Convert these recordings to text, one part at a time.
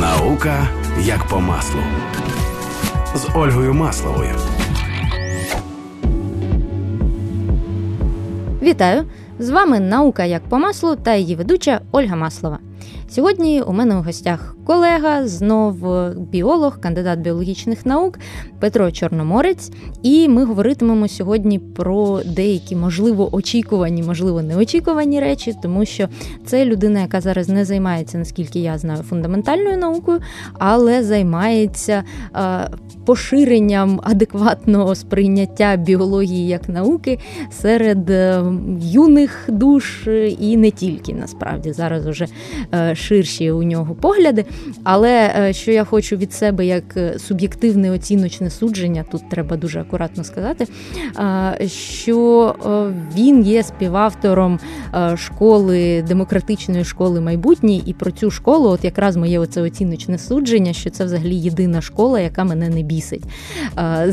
Наука як по маслу з Ольгою Масловою. Вітаю! З вами наука як по маслу та її ведуча Ольга Маслова. Сьогодні у мене у гостях колега, знов біолог, кандидат біологічних наук Петро Чорноморець. І ми говоритимемо сьогодні про деякі, можливо, очікувані, можливо, неочікувані речі, тому що це людина, яка зараз не займається, наскільки я знаю, фундаментальною наукою, але займається е, поширенням адекватного сприйняття біології як науки серед е, юних душ і не тільки насправді зараз уже е, ширші у нього погляди. Але е, що я хочу від себе як е, суб'єктивне оціночне судження, тут треба дуже акуратно сказати, що е, він є співавтором школи демократичної школи майбутнє, і про цю школу, от якраз моє оце оціночне судження, що це взагалі єдина школа, яка мене не бісить.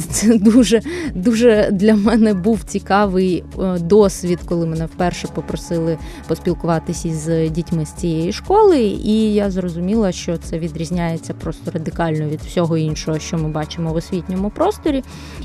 Це дуже дуже для мене був цікавий досвід, коли мене вперше попросили поспілкуватися з дітьми з цієї школи, і я зрозуміла, що це відрізняється просто радикально від всього іншого, що ми бачимо в освітньому просторі.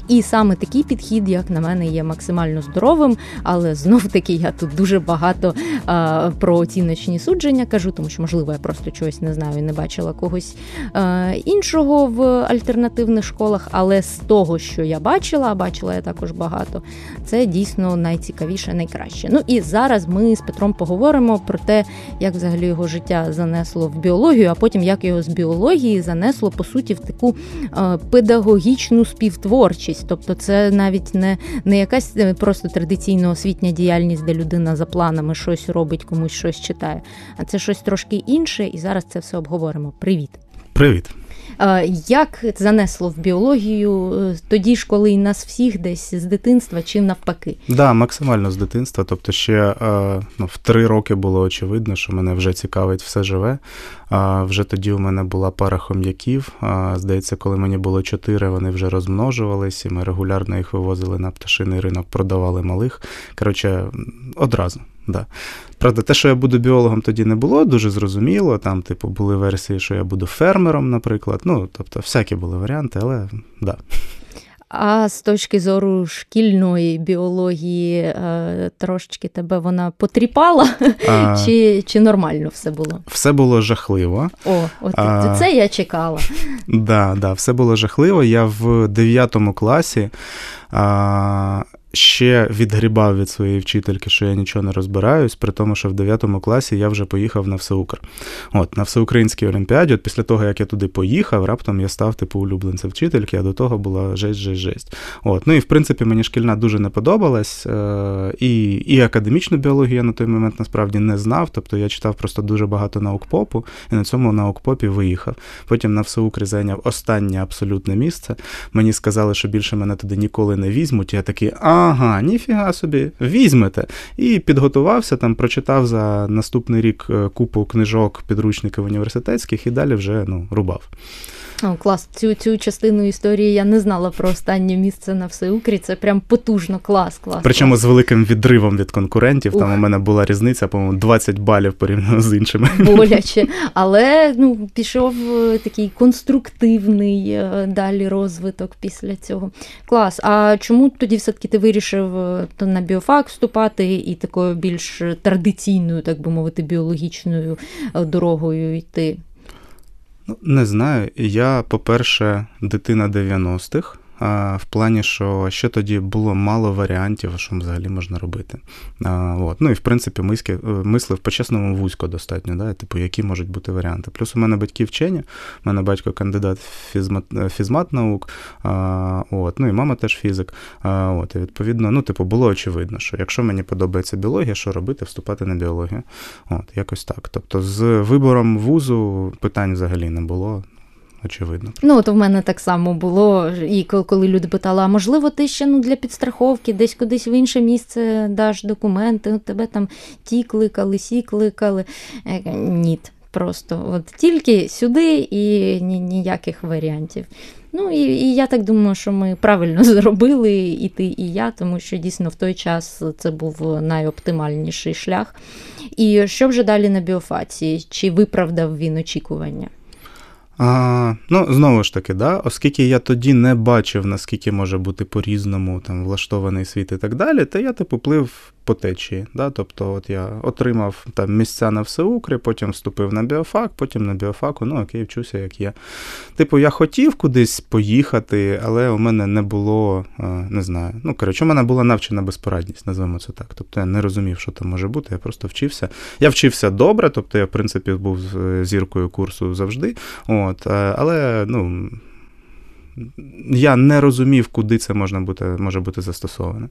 І саме такий підхід, як на мене, є максимально здоровим, але знов таки я тут дуже багато а, про оціночні судження кажу, тому що, можливо, я просто чогось не знаю і не бачила когось а, іншого в альтернативних школах. Але з того, що я бачила, а бачила я також багато, це дійсно найцікавіше, найкраще. Ну і зараз ми з Петром поговоримо про те, як взагалі його життя занесло в біологію, а потім як його з біології занесло по суті в таку е, педагогічну співтворчість. Тобто, це навіть не не якась е, просто традиційна освітня діяльність, де людина за планами щось робить, комусь щось читає, а це щось трошки інше. І зараз це все обговоримо. Привіт. Привіт. Як занесло в біологію е, тоді ж, коли нас всіх десь з дитинства чи навпаки? Так, да, максимально з дитинства. Тобто, ще е, ну, в три роки було очевидно, що мене вже цікавить все живе. Вже тоді у мене була пара хом'яків. Здається, коли мені було чотири, вони вже розмножувалися, і ми регулярно їх вивозили на пташиний ринок, продавали малих. Коротше, одразу. Да. Правда, те, що я буду біологом, тоді не було дуже зрозуміло. Там, типу, були версії, що я буду фермером, наприклад. Ну, тобто, всякі були варіанти, але да. А з точки зору шкільної біології, е, трошечки тебе вона потріпала, а... чи чи нормально все було? Все було жахливо. О, от а... це я чекала. Да, да, все було жахливо. Я в 9 класі. А ще відгрібав від своєї вчительки, що я нічого не розбираюсь, при тому, що в 9 класі я вже поїхав на всеукр. От, на всеукраїнській олімпіаді, от після того, як я туди поїхав, раптом я став типу улюбленцем вчительки, а до того була жесть, жесть, жесть. От, ну і в принципі мені шкільна дуже не подобалась. Е- і, і академічну біологію я на той момент насправді не знав. Тобто я читав просто дуже багато наук попу, і на цьому наук попі виїхав. Потім на всеукрі зайняв останнє абсолютне місце. Мені сказали, що більше мене туди ніколи не візьмуть. Я такий, а ага, ніфіга собі, візьмете. І підготувався, там, прочитав за наступний рік е, купу книжок, підручників університетських і далі вже ну, рубав. О, Клас, цю цю частину історії я не знала про останнє місце на всеукрі. Це прям потужно, клас, клас. Причому клас. з великим відривом від конкурентів. Ух. Там у мене була різниця, по-моєму, 20 балів порівняно з іншими. Боляче. Але ну, пішов е, такий конструктивний е, далі розвиток після цього. Клас. А чому тоді все-таки ти вирішив е, на біофак вступати і такою більш традиційною, так би мовити, біологічною дорогою йти? Ну, не знаю. Я, по-перше, дитина 90-х в плані, що ще тоді було мало варіантів, що взагалі можна робити. От. Ну і в принципі миски, е, мислив по-чесному вузько достатньо, да? типу, які можуть бути варіанти. Плюс у мене батьки вчені, у мене батько кандидат фізмат, е, фізмат наук, от. ну і мама теж фізик. От. І відповідно, ну, типу, було очевидно, що якщо мені подобається біологія, що робити, вступати на біологію. От, Якось так. Тобто з вибором вузу питань взагалі не було очевидно. Ну, от в мене так само було. І коли люди питали, а можливо, ти ще ну, для підстраховки десь кудись в інше місце даш документи, тебе там ті кликали, сі кликали. Ні. Просто от тільки сюди і ніяких варіантів. Ну і і я так думаю, що ми правильно зробили і ти, і я, тому що дійсно в той час це був найоптимальніший шлях. І що вже далі на біофаці? Чи виправдав він очікування? А, Ну, знову ж таки, да, оскільки я тоді не бачив, наскільки може бути по-різному там влаштований світ і так далі, то я типу плив по течії. Да? Тобто, от я отримав там місця на всеукрі, потім вступив на біофак, потім на біофаку, ну окей, вчуся, як є. Типу, я хотів кудись поїхати, але у мене не було, не знаю. Ну, коротше, у мене була навчена безпорадність, називаємо це так. Тобто я не розумів, що там може бути, я просто вчився. Я вчився добре, тобто я, в принципі, був зіркою курсу завжди. От, Але, ну. Я не розумів, куди це можна бути, може бути застосоване.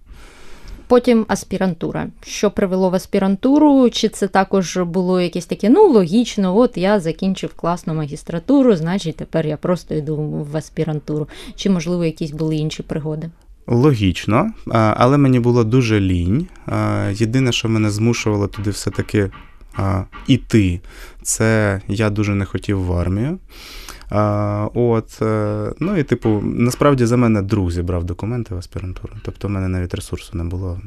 Потім аспірантура. Що привело в аспірантуру? Чи це також було якесь таке, ну, логічно, от я закінчив класну магістратуру, значить тепер я просто йду в аспірантуру. Чи, можливо, якісь були інші пригоди? Логічно, але мені було дуже лінь. Єдине, що мене змушувало туди все-таки іти, це я дуже не хотів в армію. А, От, е, Ну і типу, насправді за мене друг зібрав документи в аспірантуру. Тобто в мене навіть ресурсу не було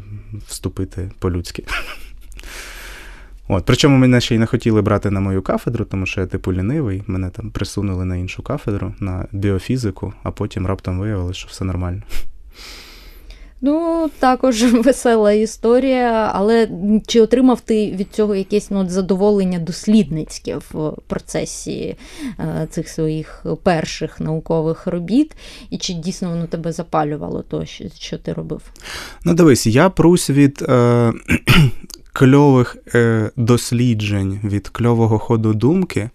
вступити по-людськи. От, Причому мене ще й не хотіли брати на мою кафедру, тому що я типу лінивий. Мене там присунули на іншу кафедру, на біофізику, а потім раптом виявилося, що все нормально. Ну, також весела історія, але чи отримав ти від цього якесь ну, задоволення дослідницьке в процесі е, цих своїх перших наукових робіт? І чи дійсно воно тебе запалювало, то, що ти робив? Ну, дивись, я прусь від е, кльових е, досліджень, від кльового ходу думки,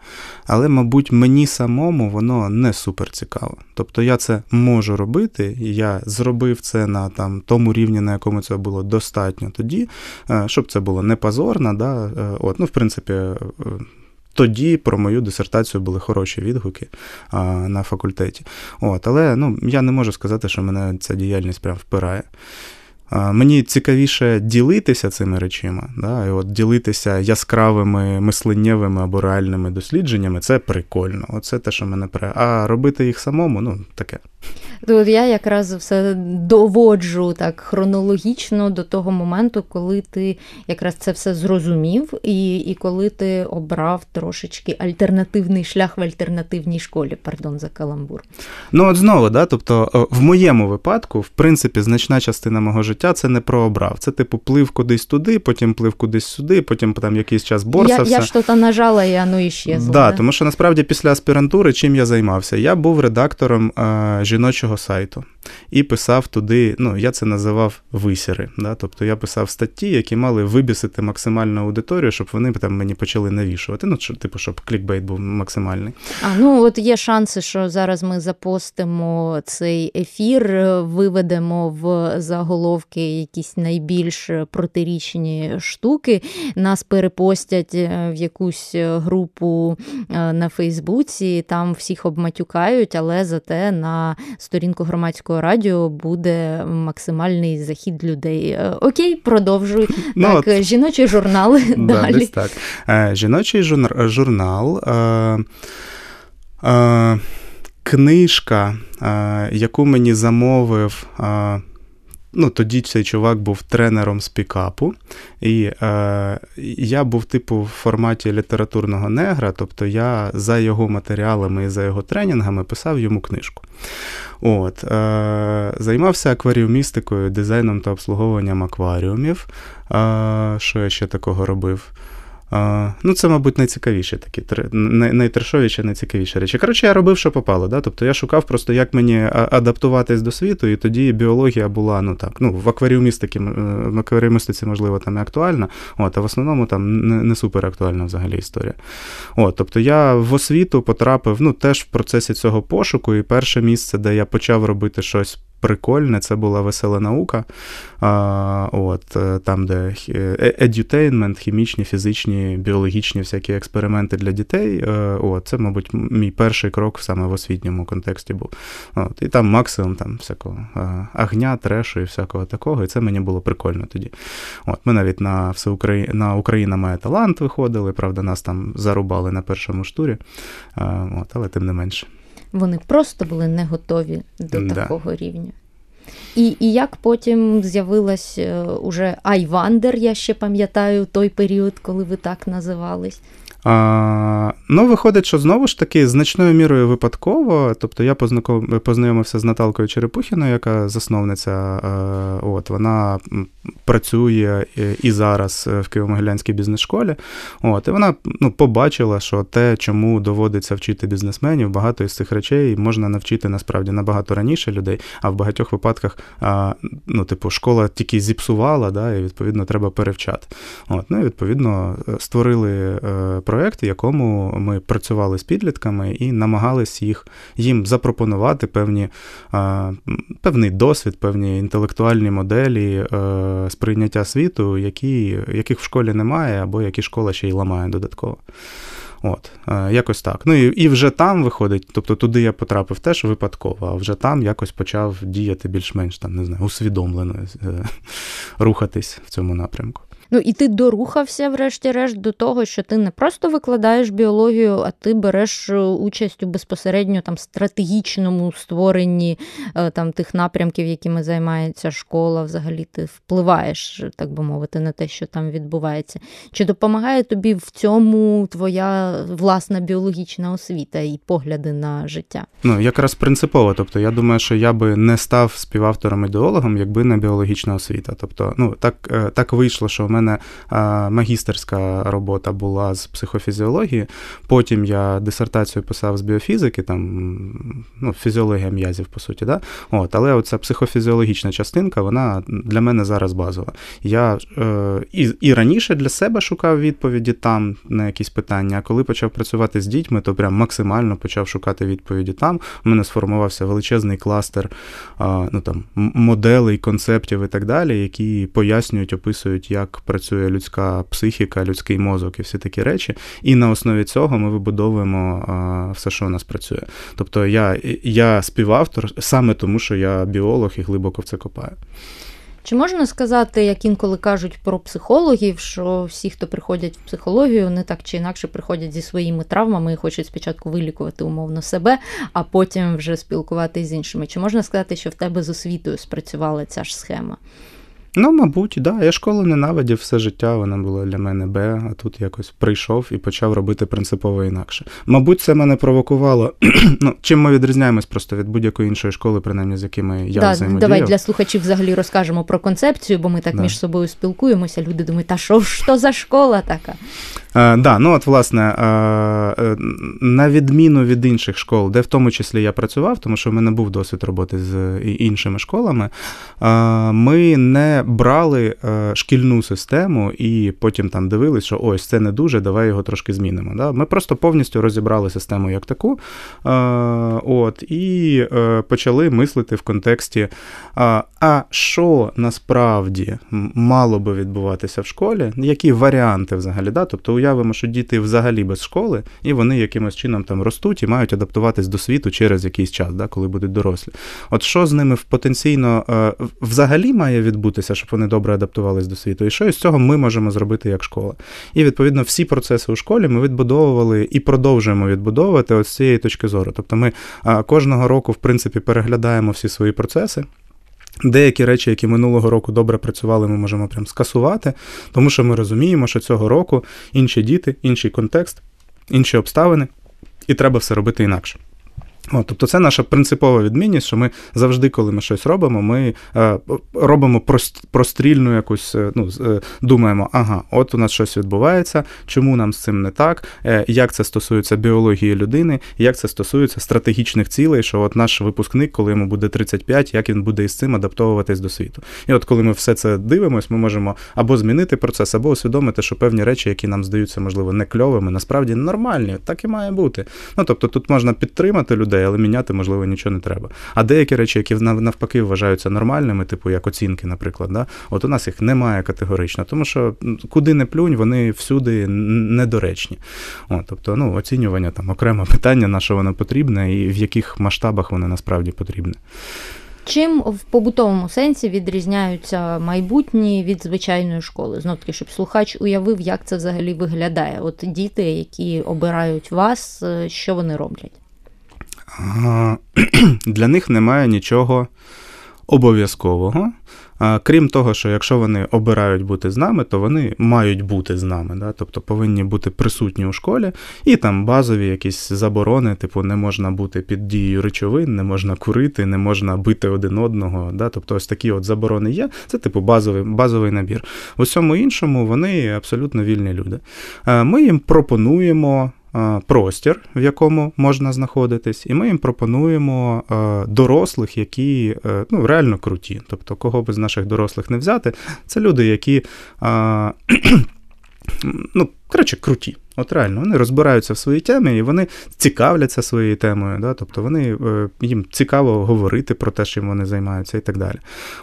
але, мабуть, мені самому воно не супер цікаво. Тобто я це можу робити, я зробив це на там, тому рівні, на якому це було достатньо тоді, е, щоб це було не позорно. Да? Е, от, ну, в принципі, е, тоді про мою дисертацію були хороші відгуки а, на факультеті. От, Але ну, я не можу сказати, що мене ця діяльність прям впирає. Мені цікавіше ділитися цими речима, да, і от ділитися яскравими мисленнєвими або реальними дослідженнями це прикольно. Оце те, що мене пре. А робити їх самому, ну таке. Тут я якраз все доводжу так хронологічно до того моменту, коли ти якраз це все зрозумів, і і коли ти обрав трошечки альтернативний шлях в альтернативній школі, пардон, за каламбур. Ну, от знову, да, тобто, в моєму випадку, в принципі, значна частина мого життя це не про обрав. Це типу плив кудись туди, потім плив кудись сюди, потім там якийсь час борсався. Я я що-то нажала, і воно іщезло. Да, да, тому що насправді після аспірантури чим я займався? Я був редактором е, жіночого сайту і писав туди, ну, я це називав висіри. Да? Тобто я писав статті, які мали вибісити максимальну аудиторію, щоб вони там мені почали навішувати. Ну, типу, щоб клікбейт був максимальний. А ну от є шанси, що зараз ми запостимо цей ефір, виведемо в заголовки якісь найбільш протирічні штуки. Нас перепостять е, в якусь групу е, на Фейсбуці, там всіх обматюкають, але зате на сторінку громадського радіо буде максимальний захід людей. Е, окей, продовжуй. Ну, так, от, жіночий журнал. Да, далі. Десь так. Е, жіночий журнал. Е, е, Книжка, е, яку мені замовив е, Ну, Тоді цей чувак був тренером з пікапу, і е, я був, типу, в форматі літературного негра, тобто я за його матеріалами і за його тренінгами писав йому книжку. От, е, Займався акваріумістикою, дизайном та обслуговуванням акваріумів. Е, Що я ще такого робив? Ну, це, мабуть, найцікавіші такі, найтрешовіші, найцікавіші речі. Коротше, я робив, що попало. Да? Тобто я шукав просто, як мені адаптуватись до світу, і тоді біологія була, ну так, ну, в акваріумістиці, в акваріумістиці, можливо, там і актуальна, от, а в основному там не, не супер актуальна взагалі історія. От, Тобто я в освіту потрапив ну, теж в процесі цього пошуку, і перше місце, де я почав робити щось прикольне, це була весела наука. А, от, е, Там, де едютейнмент, хімічні, фізичні, біологічні всякі експерименти для дітей. Е, от, Це, мабуть, мій перший крок саме в освітньому контексті був. От, І там максимум там всякого агня, трешу і всякого такого. І це мені було прикольно тоді. От, Ми навіть на всеукраї... на Україна має талант виходили, правда, нас там зарубали на першому штурі, от, але тим не менше вони просто були не готові до да. такого рівня. І і як потім з'явилась е, уже Айвандер, я ще пам'ятаю той період, коли ви так називались? А, Ну, виходить, що знову ж таки значною мірою випадково. Тобто я познайомився з Наталкою Черепухіною, яка засновниця. Е, от Вона працює і зараз в Києво-Могилянській бізнес-школі. От, І вона ну, побачила, що те, чому доводиться вчити бізнесменів, багато із цих речей можна навчити насправді набагато раніше людей, а в багатьох випадках ну, типу, школа тільки зіпсувала, да, і відповідно треба перевчати. От, Ну і відповідно створили е, проєкт, в якому ми працювали з підлітками і намагались їх їм запропонувати певні, певний досвід, певні інтелектуальні моделі е, сприйняття світу, які, яких в школі немає, або які школа ще й ламає додатково. От, е, якось так. Ну і і вже там виходить, тобто туди я потрапив теж випадково, а вже там якось почав діяти більш-менш там, не знаю, усвідомлено рухатись в цьому напрямку. Ну і ти дорухався, врешті-решт, до того, що ти не просто викладаєш біологію, а ти береш е, участь у безпосередньо там стратегічному створенні е, там тих напрямків, якими займається школа. Взагалі ти впливаєш, так би мовити, на те, що там відбувається. Чи допомагає тобі в цьому твоя власна біологічна освіта і погляди на життя? Ну якраз принципово. Тобто, я думаю, що я би не став співавтором ідеологом, якби не біологічна освіта. Тобто, ну так, е, так вийшло, що в мене магістерська робота була з психофізіології. Потім я дисертацію писав з біофізики, там ну, фізіологія м'язів, по суті. Да? От, Але оця психофізіологічна частинка, вона для мене зараз базова. Я е, і, і раніше для себе шукав відповіді там на якісь питання, а коли почав працювати з дітьми, то прям максимально почав шукати відповіді там. У мене сформувався величезний кластер ну, там, моделей, концептів і так далі, які пояснюють, описують, як працює людська психіка, людський мозок і всі такі речі. І на основі цього ми вибудовуємо все, що у нас працює. Тобто я, я співавтор саме тому, що я біолог і глибоко в це копаю. Чи можна сказати, як інколи кажуть про психологів, що всі, хто приходять в психологію, не так чи інакше приходять зі своїми травмами і хочуть спочатку вилікувати умовно себе, а потім вже спілкуватися з іншими? Чи можна сказати, що в тебе з освітою спрацювала ця ж схема? Ну, мабуть, да. Я школу ненавидів все життя, вона була для мене Б, а тут якось прийшов і почав робити принципово інакше. Мабуть, це мене провокувало. ну, Чим ми відрізняємось просто від будь-якої іншої школи, принаймні з якими я да, взаємодіяв. Давай для слухачів взагалі розкажемо про концепцію, бо ми так да. між собою спілкуємося. Люди думають, та що що за школа така? Е, да, ну от власне, е, е, на відміну від інших школ, де в тому числі я працював, тому що в мене був досвід роботи з іншими школами, ми не брали шкільну систему і потім там дивились, що ось це не дуже, давай його трошки змінимо. Да? Ми просто повністю розібрали систему як таку, от, і почали мислити в контексті, а що насправді мало би відбуватися в школі, які варіанти взагалі. Да? Тобто уявимо, що діти взагалі без школи, і вони якимось чином там ростуть і мають адаптуватись до світу через якийсь час, да, коли будуть дорослі. От що з ними потенційно е, взагалі має відбутися, щоб вони добре адаптувались до світу, і що із цього ми можемо зробити як школа? І відповідно всі процеси у школі ми відбудовували і продовжуємо відбудовувати ось з цієї точки зору. Тобто ми кожного року, в принципі, переглядаємо всі свої процеси. Деякі речі, які минулого року добре працювали, ми можемо прям скасувати, тому що ми розуміємо, що цього року інші діти, інший контекст, інші обставини, і треба все робити інакше. От, Тобто це наша принципова відмінність, що ми завжди, коли ми щось робимо, ми е, робимо прострільну якусь, е, ну, е, думаємо, ага, от у нас щось відбувається, чому нам з цим не так, е, як це стосується біології людини, як це стосується стратегічних цілей, що от наш випускник, коли йому буде 35, як він буде із цим адаптовуватись до світу. І от коли ми все це дивимося, ми можемо або змінити процес, або усвідомити, що певні речі, які нам здаються, можливо, не кльовими, насправді нормальні, так і має бути. Ну тобто тут можна підтримати людей людей, але міняти, можливо, нічого не треба. А деякі речі, які навпаки вважаються нормальними, типу як оцінки, наприклад, да, от у нас їх немає категорично, тому що куди не плюнь, вони всюди недоречні. От, Тобто, ну, оцінювання там окреме питання, на що воно потрібне, і в яких масштабах воно насправді потрібне. Чим в побутовому сенсі відрізняються майбутні від звичайної школи? Знов таки, щоб слухач уявив, як це взагалі виглядає. От діти, які обирають вас, е, що вони роблять? для них немає нічого обов'язкового. Крім того, що якщо вони обирають бути з нами, то вони мають бути з нами, да? тобто повинні бути присутні у школі, і там базові якісь заборони, типу, не можна бути під дією речовин, не можна курити, не можна бити один одного. Да? Тобто ось такі от заборони є. Це типу базовий базовий набір. У всьому іншому вони абсолютно вільні люди. Ми їм пропонуємо простір, в якому можна знаходитись, і ми їм пропонуємо дорослих, які е, ну, реально круті. Тобто, кого би з наших дорослих не взяти, це люди, які ну, коротше, круті. От реально, вони розбираються в своїй темі і вони цікавляться своєю темою, да? тобто вони, е, їм цікаво говорити про те, чим вони займаються і так далі.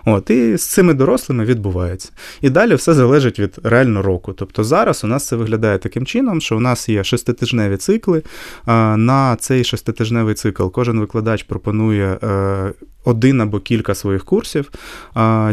От, І з цими дорослими відбувається. І далі все залежить від реально року. Тобто зараз у нас це виглядає таким чином, що у нас є шеститижневі цикли. На цей шеститижневий цикл кожен викладач пропонує е, один або кілька своїх курсів.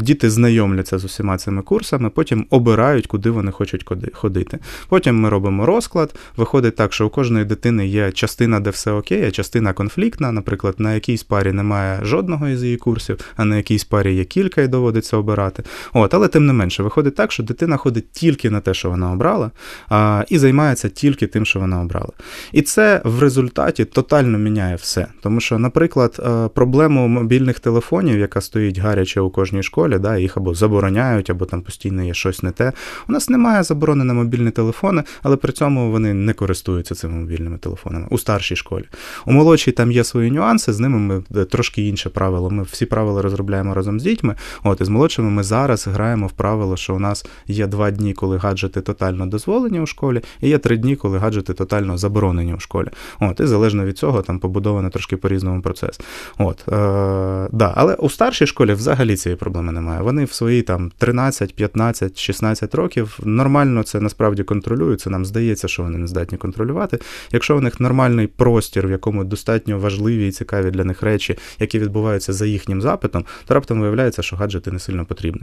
Діти знайомляться з усіма цими курсами, потім обирають, куди вони хочуть ходити. Потім ми робимо розклад. Виходить так, що у кожної дитини є частина, де все окей, а частина конфліктна. Наприклад, на якійсь парі немає жодного із її курсів, а на якійсь парі є кілька і доводиться обирати. От, Але тим не менше, виходить так, що дитина ходить тільки на те, що вона обрала, а, і займається тільки тим, що вона обрала. І це в результаті тотально міняє все. Тому що, наприклад, е, проблему мобільних телефонів, яка стоїть гаряче у кожній школі, да, їх або забороняють, або там постійно є щось не те. У нас немає заборони на мобільні телефони, але при цьому вони не користуються цими мобільними телефонами у старшій школі. У молодшій там є свої нюанси, з ними ми трошки інше правило. Ми всі правила розробляємо разом з дітьми. От і з молодшими ми зараз граємо в правило, що у нас є два дні, коли гаджети тотально дозволені у школі, і є три дні, коли гаджети тотально заборонені у школі. От, І залежно від цього там побудовано трошки по-різному процес. От, е- да, Але у старшій школі взагалі цієї проблеми немає. Вони в свої там 13, 15, 16 років нормально це насправді контролюють. Це нам здається, що вони не здатні контролювати. Якщо у них нормальний простір, в якому достатньо важливі і цікаві для них речі, які відбуваються за їхнім запитом, то раптом виявляється, що гаджети не сильно потрібні.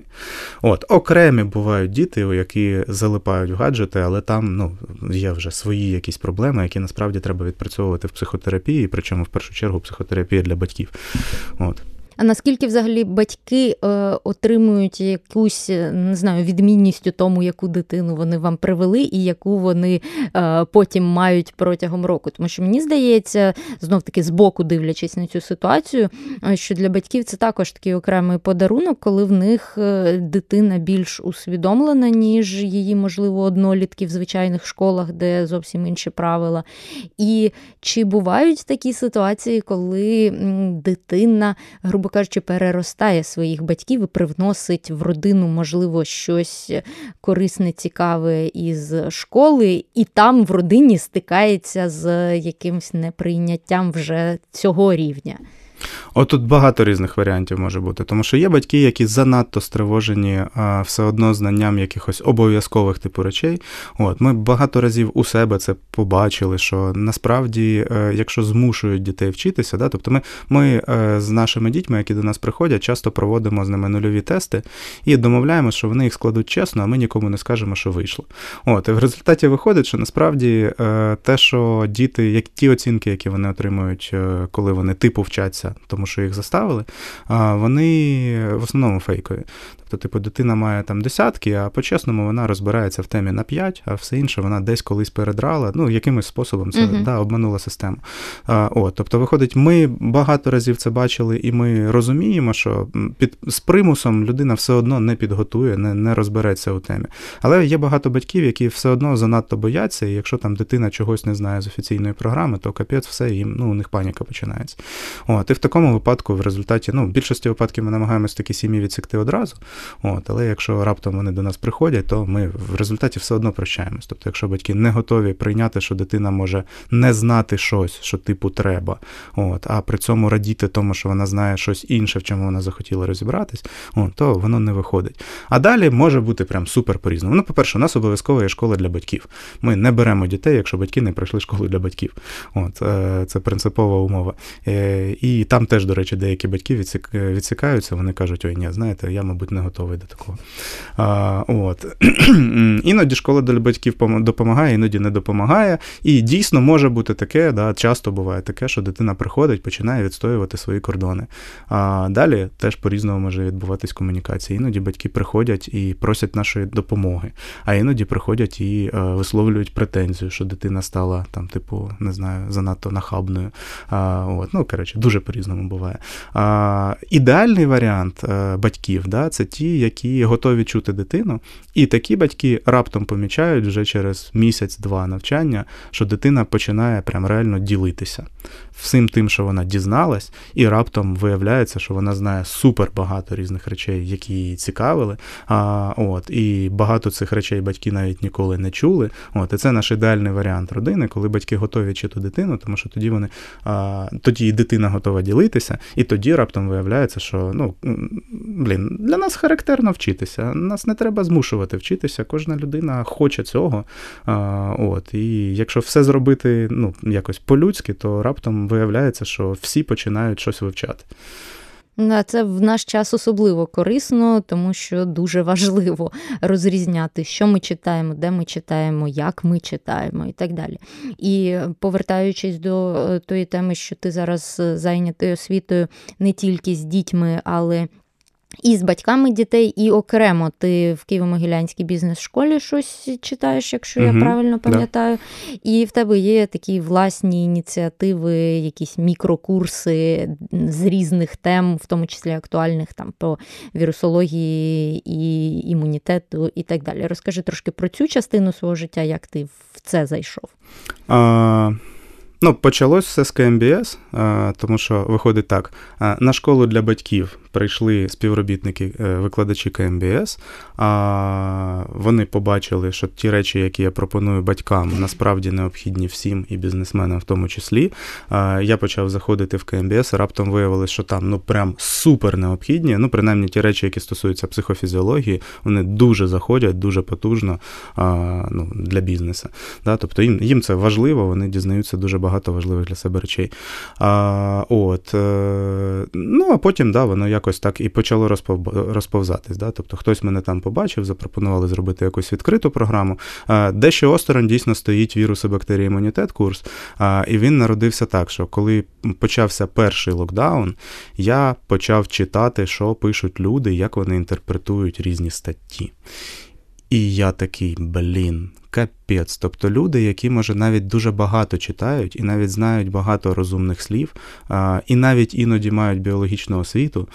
От, окремі бувають діти, які залипають в гаджети, але там ну, є вже свої якісь проблеми, які насправді треба відпрацьовувати в психотерапії, причому в першу чергу психотерапія для батьків. От. А наскільки взагалі батьки е, отримують якусь е, не знаю відмінність у тому, яку дитину вони вам привели, і яку вони е, потім мають протягом року? Тому що мені здається, знов таки з боку дивлячись на цю ситуацію, е, що для батьків це також такий окремий подарунок, коли в них е, дитина більш усвідомлена, ніж її, можливо, однолітки в звичайних школах, де зовсім інші правила. І чи бувають такі ситуації, коли дитина грубо грубо кажучи, переростає своїх батьків і привносить в родину, можливо, щось корисне, цікаве із школи, і там в родині стикається з якимось неприйняттям вже цього рівня. От тут багато різних варіантів може бути, тому що є батьки, які занадто стривожені а, все одно знанням якихось обов'язкових типу речей. От Ми багато разів у себе це побачили, що насправді, е, якщо змушують дітей вчитися, да, тобто ми ми е, з нашими дітьми, які до нас приходять, часто проводимо з ними нульові тести і домовляємо, що вони їх складуть чесно, а ми нікому не скажемо, що вийшло. От, І в результаті виходить, що насправді е, те, що діти, як ті оцінки, які вони отримують, коли вони типу вчаться, тому що їх заставили, вони в основному фейкові. Тобто, типу, дитина має там десятки, а по-чесному вона розбирається в темі на 5, а все інше вона десь колись передрала, ну, якимось способом це uh-huh. да, обманула систему. А, от, Тобто, виходить, ми багато разів це бачили, і ми розуміємо, що під з примусом людина все одно не підготує, не не розбереться у темі. Але є багато батьків, які все одно занадто бояться, і якщо там дитина чогось не знає з офіційної програми, то капець все їм, ну, у них паніка починається. От, І в такому випадку, в результаті, ну, в більшості випадків ми намагаємося такі сім'ї відсікти одразу. От, Але якщо раптом вони до нас приходять, то ми в результаті все одно прощаємось. Тобто, якщо батьки не готові прийняти, що дитина може не знати щось, що типу треба, от, а при цьому радіти тому, що вона знає щось інше, в чому вона захотіла розібратись, от, то воно не виходить. А далі може бути прям супер по-різному. Ну, по-перше, у нас обов'язково є школа для батьків. Ми не беремо дітей, якщо батьки не пройшли школу для батьків. От, е, Це принципова умова. Е, і там теж, до речі, деякі батьки відсікаються, вони кажуть, ой, ні, знаєте, я, мабуть, не готовий до такого. А, от. Іноді школа для батьків допомагає, іноді не допомагає. І дійсно може бути таке, да, часто буває таке, що дитина приходить, починає відстоювати свої кордони. А далі теж по-різному може відбуватись комунікація. Іноді батьки приходять і просять нашої допомоги, а іноді приходять і е, висловлюють претензію, що дитина стала там, типу, не знаю, занадто нахабною. А, от, Ну, коротше, дуже по-різному буває. А, Ідеальний варіант е, батьків да, це ті, які готові чути дитину, і такі батьки раптом помічають вже через місяць-два навчання, що дитина починає прям реально ділитися всім тим, що вона дізналась, і раптом виявляється, що вона знає супер багато різних речей, які її цікавили. А, от, І багато цих речей батьки навіть ніколи не чули. От, І це наш ідеальний варіант родини, коли батьки готові вчити дитину, тому що тоді вони а, тоді і дитина готова ділитися, і тоді раптом виявляється, що ну, блін, для нас характерно вчитися. Нас не треба змушувати вчитися. Кожна людина хоче цього. А, от, І якщо все зробити ну, якось по-людськи, то раптом виявляється, що всі починають щось вивчати. Це в наш час особливо корисно, тому що дуже важливо розрізняти, що ми читаємо, де ми читаємо, як ми читаємо і так далі. І повертаючись до е, тої теми, що ти зараз е, зайнятий освітою не тільки з дітьми, але і з батьками дітей, і окремо ти в Києво-Могилянській бізнес-школі щось читаєш, якщо угу, я правильно пам'ятаю. Да. І в тебе є такі власні ініціативи, якісь мікрокурси з різних тем, в тому числі актуальних там по вірусології і імунітету і так далі. Розкажи трошки про цю частину свого життя, як ти в це зайшов. А... Ну, почалось все з КМБС, тому що виходить так: на школу для батьків прийшли співробітники, е, викладачі КМБС, вони побачили, що ті речі, які я пропоную батькам, насправді необхідні всім і бізнесменам в тому числі. Я почав заходити в КМБС, раптом виявилось, що там ну прям супер необхідні. Ну, принаймні ті речі, які стосуються психофізіології, вони дуже заходять, дуже потужно ну, для бізнесу. Да? Тобто їм їм це важливо, вони дізнаються дуже багато важливих для себе речей. А, от, е, Ну, а потім да, воно якось так і почало розповзатись. Да? Тобто хтось мене там побачив, запропонували зробити якусь відкриту програму. Дещо осторонь дійсно стоїть віруси бактерії імунітет курс. І він народився так, що коли почався перший локдаун, я почав читати, що пишуть люди, як вони інтерпретують різні статті. І я такий, блін, капець. Тобто люди, які, може, навіть дуже багато читають і навіть знають багато розумних слів, і навіть іноді мають біологічну освіту,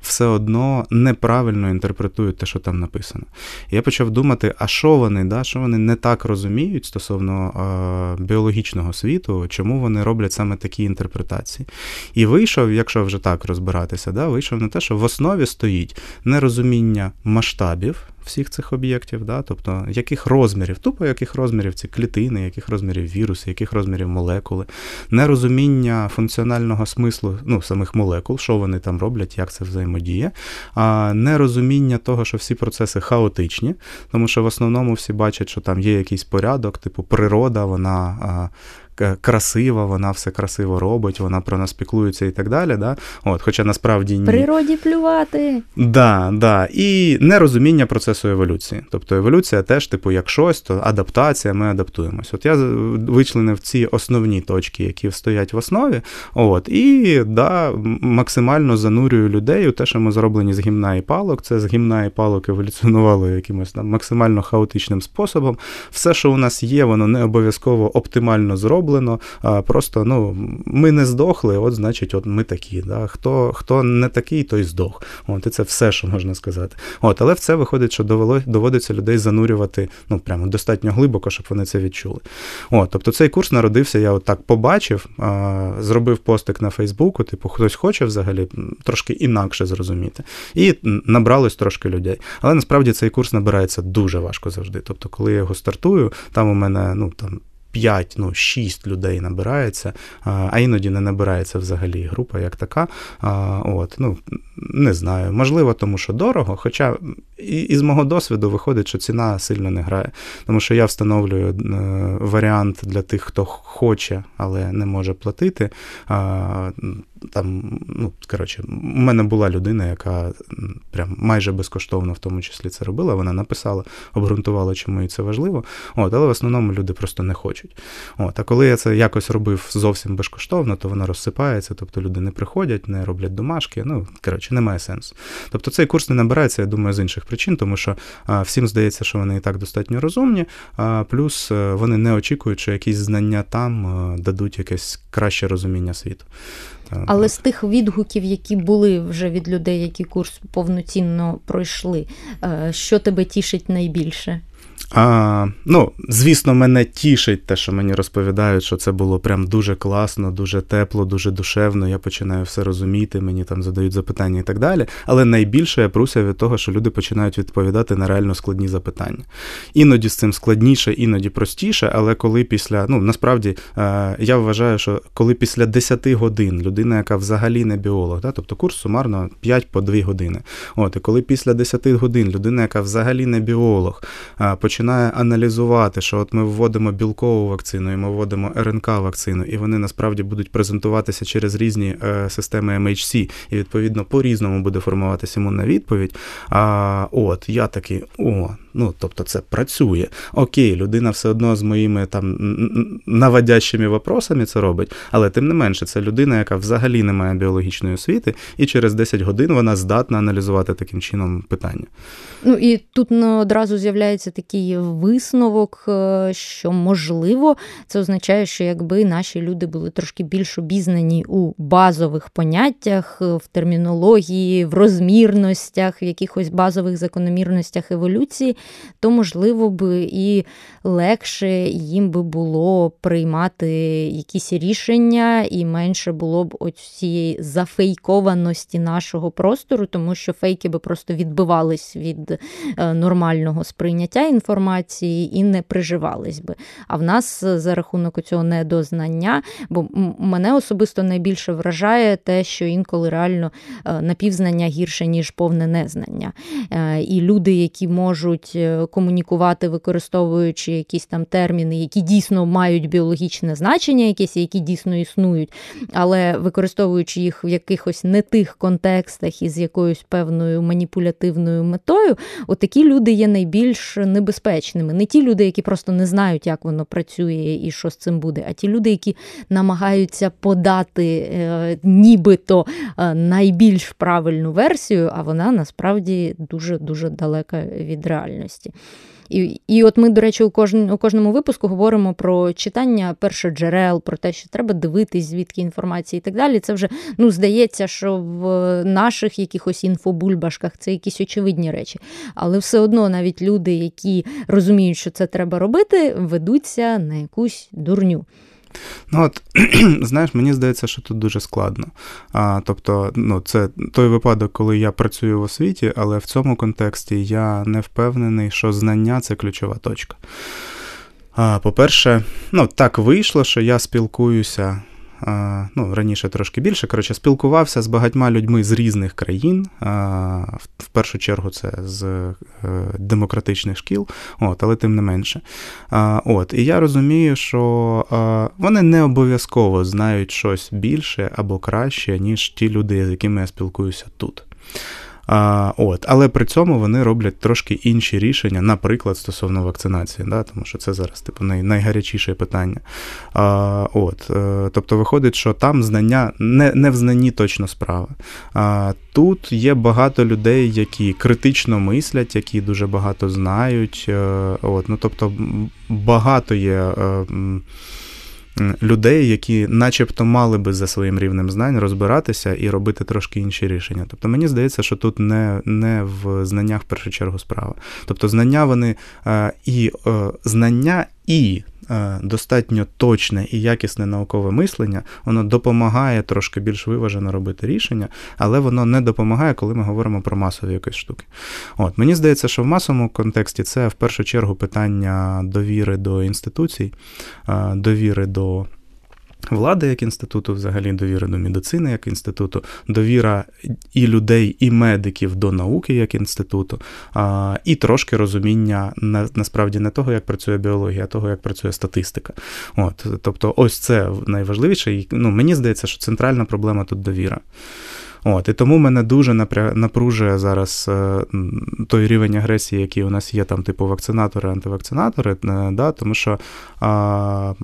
все одно неправильно інтерпретують те, що там написано. Я почав думати, а що вони, да, що вони не так розуміють стосовно біологічного світу, чому вони роблять саме такі інтерпретації. І вийшов, якщо вже так розбиратися, да, вийшов на те, що в основі стоїть нерозуміння масштабів всіх цих об'єктів, да, тобто яких розмірів, тупо яких розмірів ці клітини, яких розмірів віруси, яких розмірів молекули, нерозуміння функціонального смислу ну, самих молекул, що вони там роблять, як це взаємодіє, а нерозуміння того, що всі процеси хаотичні, тому що в основному всі бачать, що там є якийсь порядок, типу природа, вона красива, вона все красиво робить, вона про нас піклується і так далі. Да? От, Хоча насправді ні. Природі плювати. Да, да. І нерозуміння процесу еволюції. Тобто еволюція теж, типу, як щось, то адаптація, ми адаптуємось. От я вичленив ці основні точки, які стоять в основі. От, І да, максимально занурюю людей у те, що ми зроблені з гімна і палок. Це з гімна і палок еволюціонувало якимось там максимально хаотичним способом. Все, що у нас є, воно не обов'язково оптимально зроблено зроблено. Просто ну, ми не здохли, от значить, от ми такі. Да? Хто хто не такий, той здох. От, І це все, що можна сказати. От, Але в це виходить, що доводиться людей занурювати ну, прямо достатньо глибоко, щоб вони це відчули. От, Тобто цей курс народився, я от так побачив, зробив постик на Фейсбуку, типу, хтось хоче взагалі трошки інакше зрозуміти. І набралось трошки людей. Але насправді цей курс набирається дуже важко завжди. Тобто, коли я його стартую, там у мене ну, там 5, ну 6 людей набирається, а іноді не набирається взагалі група як така. От, ну, Не знаю. Можливо, тому що дорого. Хоча і, і з мого досвіду виходить, що ціна сильно не грає. Тому що я встановлюю е, варіант для тих, хто хоче, але не може платити. Там, ну, коротше, у мене була людина, яка прям майже безкоштовно в тому числі це робила. Вона написала, обґрунтувала, чому їй це важливо. От, Але в основному люди просто не хочуть. От, А коли я це якось робив зовсім безкоштовно, то воно розсипається, тобто люди не приходять, не роблять домашки. Ну, коротше, немає сенсу. Тобто цей курс не набирається, я думаю, з інших причин, тому що всім здається, що вони і так достатньо розумні, а плюс е, вони не очікують, що якісь знання там е, дадуть якесь краще розуміння світу. Але з тих відгуків, які були вже від людей, які курс повноцінно пройшли, е, що тебе тішить найбільше? А, Ну, звісно, мене тішить те, що мені розповідають, що це було прям дуже класно, дуже тепло, дуже душевно. Я починаю все розуміти, мені там задають запитання і так далі. Але найбільше я пруся від того, що люди починають відповідати на реально складні запитання. Іноді з цим складніше, іноді простіше, але коли після, ну насправді е, я вважаю, що коли після 10 годин людина, яка взагалі не біолог, да, тобто курс сумарно 5 по 2 години. От, і коли після 10 годин людина, яка взагалі не біолог, починає починає аналізувати, що от ми вводимо білкову вакцину і ми вводимо РНК вакцину, і вони насправді будуть презентуватися через різні е, системи MHC, і відповідно по-різному буде формуватися імунна відповідь. А от я такий, о, ну тобто це працює. Окей, людина все одно з моїми там наводящими вопросами це робить, але тим не менше, це людина, яка взагалі не має біологічної освіти, і через 10 годин вона здатна аналізувати таким чином питання. Ну і тут ну, одразу з'являється такий висновок, е, що можливо це означає, що якби наші люди були трошки більш обізнані у базових поняттях, е, в термінології, в розмірностях, в якихось базових закономірностях еволюції, то можливо б і легше їм би було приймати якісь рішення, і менше було б цієї зафейкованості нашого простору, тому що фейки би просто відбивались від. Е, нормального сприйняття інформації і не приживались би. А в нас е, за рахунок цього недознання, бо мене особисто найбільше вражає те, що інколи реально е, напівзнання гірше, ніж повне незнання. І люди, які можуть комунікувати, використовуючи якісь там терміни, які дійсно мають біологічне значення, якісь, які дійсно існують, але використовуючи їх в якихось не тих контекстах і з якоюсь певною маніпулятивною метою, отакі люди є найбільш небезпечними. Не ті люди, які просто не знають, як воно працює і що з цим буде, а ті люди, які намагаються подати е, нібито е, найбільш правильну версію, а вона насправді дуже дуже далека від реальності. І і от ми, до речі, у кожному, у кожному випуску говоримо про читання першоджерел, про те, що треба дивитись, звідки інформація і так далі. Це вже ну, здається, що в наших якихось інфобульбашках це якісь очевидні речі. Але все одно навіть люди, які розуміють, що це треба робити, ведуться на якусь дурню. Ну от, знаєш, мені здається, що тут дуже складно. А, Тобто, ну, це той випадок, коли я працюю в освіті, але в цьому контексті я не впевнений, що знання це ключова точка. А, По-перше, ну, так вийшло, що я спілкуюся ну, раніше трошки більше. Коротше, спілкувався з багатьма людьми з різних країн. В першу чергу це з е, демократичних шкіл, от, але тим не менше. От, І я розумію, що вони не обов'язково знають щось більше або краще, ніж ті люди, з якими я спілкуюся тут. А, от, Але при цьому вони роблять трошки інші рішення, наприклад, стосовно вакцинації, да, тому що це зараз типу, най, найгарячіше питання. А, от, е, Тобто виходить, що там знання не не в знанні точно справа. А, Тут є багато людей, які критично мислять, які дуже багато знають. Е, от, ну, Тобто багато є. Людей, які, начебто, мали би за своїм рівнем знань розбиратися і робити трошки інші рішення. Тобто мені здається, що тут не не в знаннях в першу чергу справа. Тобто, знання вони е, і е, знання і достатньо точне і якісне наукове мислення, воно допомагає трошки більш виважено робити рішення, але воно не допомагає, коли ми говоримо про масові якісь штуки. От Мені здається, що в масовому контексті це в першу чергу питання довіри до інституцій, е, довіри до Влади як інституту, взагалі довіра до медицини як інституту, довіра і людей, і медиків до науки як інституту, і трошки розуміння на, насправді не того, як працює біологія, а того, як працює статистика. От, Тобто, ось це найважливіше. І, ну, Мені здається, що центральна проблема тут довіра. От, І тому мене дуже напружує зараз е, той рівень агресії, який у нас є, там, типу, вакцинатори, антивакцинатори, е, да, тому що. А,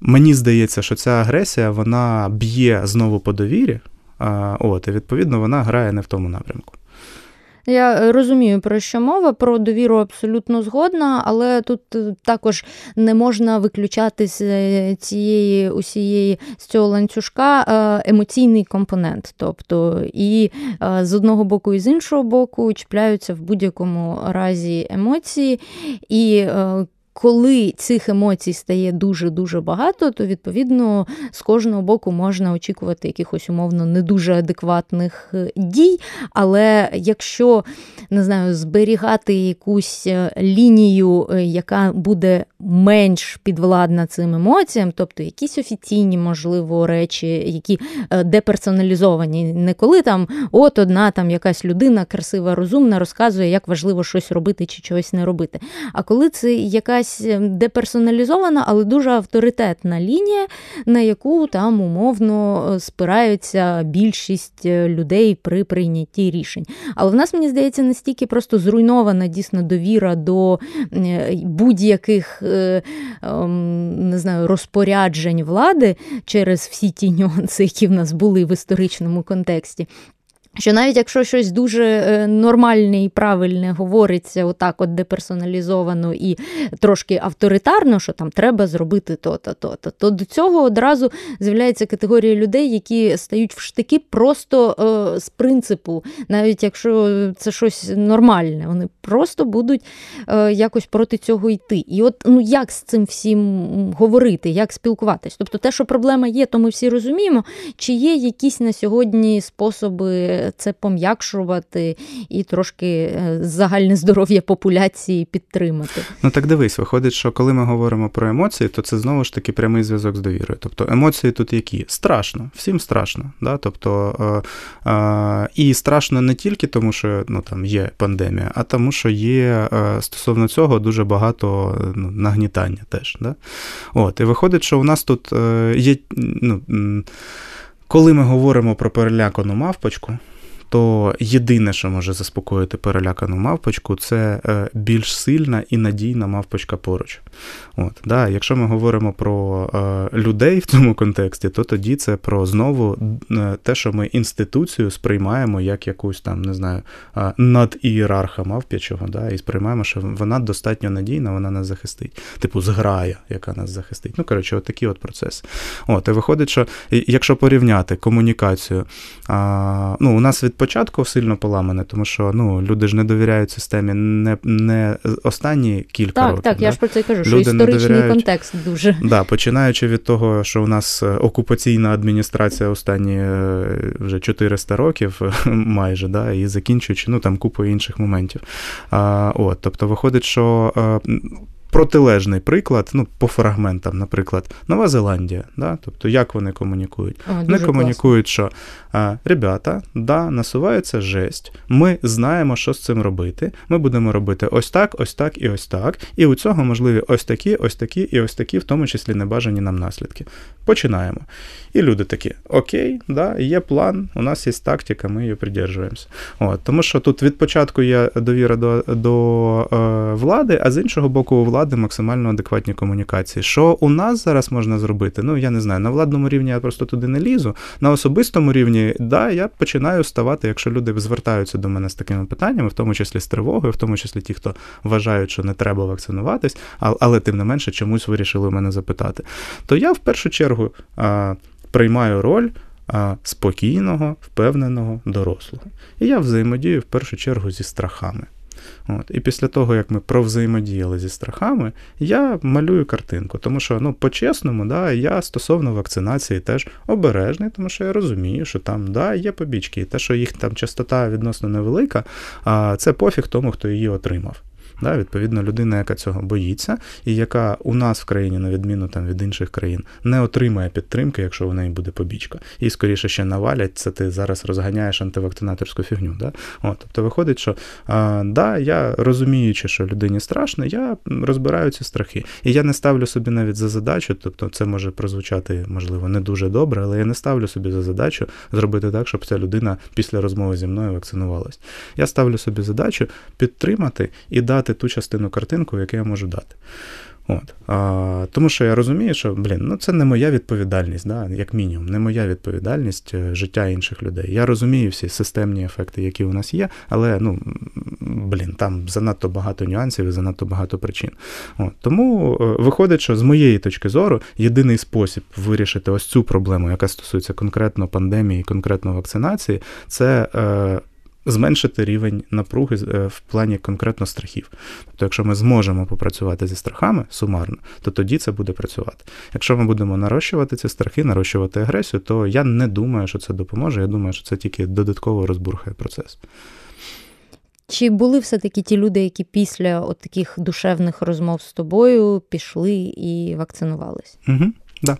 Мені здається, що ця агресія вона б'є знову по довірі, от, і відповідно вона грає не в тому напрямку. Я е, розумію, про що мова, про довіру абсолютно згодна, але тут е, також не можна виключати з е, цієї усієї з цього ланцюжка емоційний компонент. Тобто і з одного боку, і з іншого боку чіпляються в будь-якому разі емоції. і коли цих емоцій стає дуже-дуже багато, то відповідно з кожного боку можна очікувати якихось умовно не дуже адекватних е, дій. Але якщо не знаю, зберігати якусь е, лінію, е, яка буде менш підвладна цим емоціям, тобто якісь офіційні, можливо, речі, які деперсоналізовані, не коли там от одна там якась людина красива, розумна, розказує, як важливо щось робити чи чогось не робити. А коли це якась якась ем, деперсоналізована, але дуже авторитетна лінія, на яку там умовно е, спираються більшість е, людей при прийнятті рішень. Але в нас, мені здається, настільки просто зруйнована дійсно довіра до е, будь-яких ем, не знаю, розпоряджень влади через всі ті нюанси, які в нас були в історичному контексті. Що навіть якщо щось дуже е, нормальне і правильне говориться, отак от деперсоналізовано і трошки авторитарно, що там треба зробити то-то, то-то, то до цього одразу з'являється категорія людей, які стають в штики просто е, з принципу, навіть якщо це щось нормальне, вони просто будуть е, якось проти цього йти. І от ну як з цим всім говорити, як спілкуватись? Тобто те, що проблема є, то ми всі розуміємо, чи є якісь на сьогодні способи це пом'якшувати і трошки е, загальне здоров'я популяції підтримати. Ну так дивись, виходить, що коли ми говоримо про емоції, то це знову ж таки прямий зв'язок з довірою. Тобто емоції тут які? Страшно, всім страшно. Да? Тобто, е, е, І страшно не тільки тому, що ну, там є пандемія, а тому, що є е, стосовно цього дуже багато ну, нагнітання теж. Да? От, І виходить, що у нас тут е, є. ну, коли ми говоримо про перелякану мавпочку, то єдине, що може заспокоїти перелякану мавпочку, це е, більш сильна і надійна мавпочка поруч. От, да, Якщо ми говоримо про е, людей в цьому контексті, то тоді це про знову е, те, що ми інституцію сприймаємо як якусь там, не знаю, надієрарха мавп'ячого, да, і сприймаємо, що вона достатньо надійна, вона нас захистить. Типу, зграя, яка нас захистить. Ну, коротше, от такі от процеси. От, І виходить, що якщо порівняти комунікацію, ну, у нас від початку сильно поламане, тому що ну, люди ж не довіряють системі не не останні кілька так, років. Так, так, да? я ж про це кажу, що історичний довіряють, контекст дуже. Да, Починаючи від того, що у нас е, окупаційна адміністрація останні е, вже 400 років майже, да, і закінчуючи ну, там купою інших моментів. А, от, Тобто виходить, що. Протилежний приклад, ну, по фрагментам, наприклад, Нова Зеландія. Да? Тобто, як вони комунікують? О, вони комунікують, що ребята, да, насувається жесть, ми знаємо, що з цим робити. Ми будемо робити ось так, ось так і ось так. І у цього можливі ось такі, ось такі і ось такі, в тому числі небажані нам наслідки. Починаємо. І люди такі: Окей, да, є план, у нас є тактика, ми її придержуємося. От, Тому що тут від початку є довіра до до е, влади, а з іншого боку, у влади максимально адекватні комунікації. Що у нас зараз можна зробити? Ну, я не знаю, на владному рівні я просто туди не лізу. На особистому рівні, да, я починаю ставати, якщо люди звертаються до мене з такими питаннями, в тому числі з тривогою, в тому числі ті, хто вважають, що не треба вакцинуватись, але тим не менше чомусь вирішили мене запитати. То я в першу чергу а, приймаю роль. Спокійного, впевненого, дорослого. І я взаємодію в першу чергу зі страхами. От. І після того, як ми провзаємодіяли зі страхами, я малюю картинку. Тому що, ну, по-чесному, да, я стосовно вакцинації теж обережний, тому що я розумію, що там да, є побічки, і те, що їх там частота відносно невелика, а це пофіг тому, хто її отримав. Да? Відповідно, людина, яка цього боїться, і яка у нас в країні, на відміну там від інших країн, не отримає підтримки, якщо у неї буде побічка. І скоріше ще навалять, це ти зараз розганяєш антивакцинаторську фігню. Да? От, Тобто виходить, що а, да, я розуміючи, що людині страшно, я розбираю ці страхи. І я не ставлю собі навіть за задачу, тобто це може прозвучати, можливо, не дуже добре, але я не ставлю собі за задачу зробити так, щоб ця людина після розмови зі мною вакцинувалась. Я ставлю собі задачу підтримати і дати ту частину картинку, яку я можу дати. От. А, Тому що я розумію, що блін, ну це не моя відповідальність, да, як мінімум, не моя відповідальність е, життя інших людей. Я розумію всі системні ефекти, які у нас є, але ну, блін, там занадто багато нюансів і занадто багато причин. От. Тому е, виходить, що з моєї точки зору єдиний спосіб вирішити ось цю проблему, яка стосується конкретно пандемії, конкретно вакцинації, це. Е, зменшити рівень напруги е, в плані конкретно страхів. Тобто, якщо ми зможемо попрацювати зі страхами сумарно, то тоді це буде працювати. Якщо ми будемо нарощувати ці страхи, нарощувати агресію, то я не думаю, що це допоможе. Я думаю, що це тільки додатково розбурхає процес. Чи були все-таки ті люди, які після от таких душевних розмов з тобою пішли і вакцинувались? Угу, да.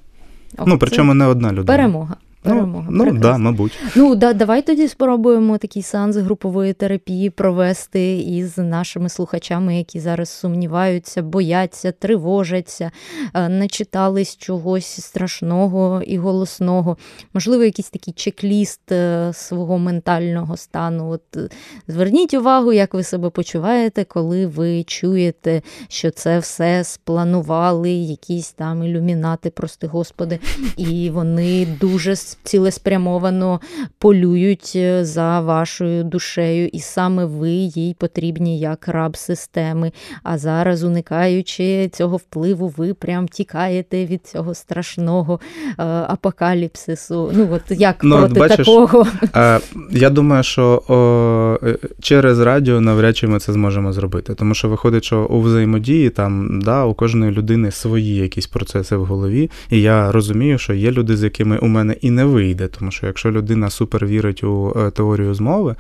Ох, ну, причому не одна людина. Перемога перемога. Ну, ну да, мабуть. Ну да, давай тоді спробуємо такий сеанс групової терапії провести із нашими слухачами, які зараз сумніваються, бояться, тривожаться, е, начитались чогось страшного і голосного. Можливо, якийсь такий чек-ліст е, свого ментального стану. От е, Зверніть увагу, як ви себе почуваєте, коли ви чуєте, що це все спланували, якісь там ілюмінати, прости господи, і вони дуже цілеспрямовано полюють е, за вашою душею, і саме ви їй потрібні як раб системи. А зараз, уникаючи цього впливу, ви прям тікаєте від цього страшного е, апокаліпсису. Ну от як ну, проти бачиш, такого? Е, я думаю, що о, через радіо навряд чи ми це зможемо зробити. Тому що виходить, що у взаємодії там да, у кожної людини свої якісь процеси в голові, і я розумію, що є люди, з якими у мене і не вийде. Тому що якщо людина супер вірить у е, теорію змови,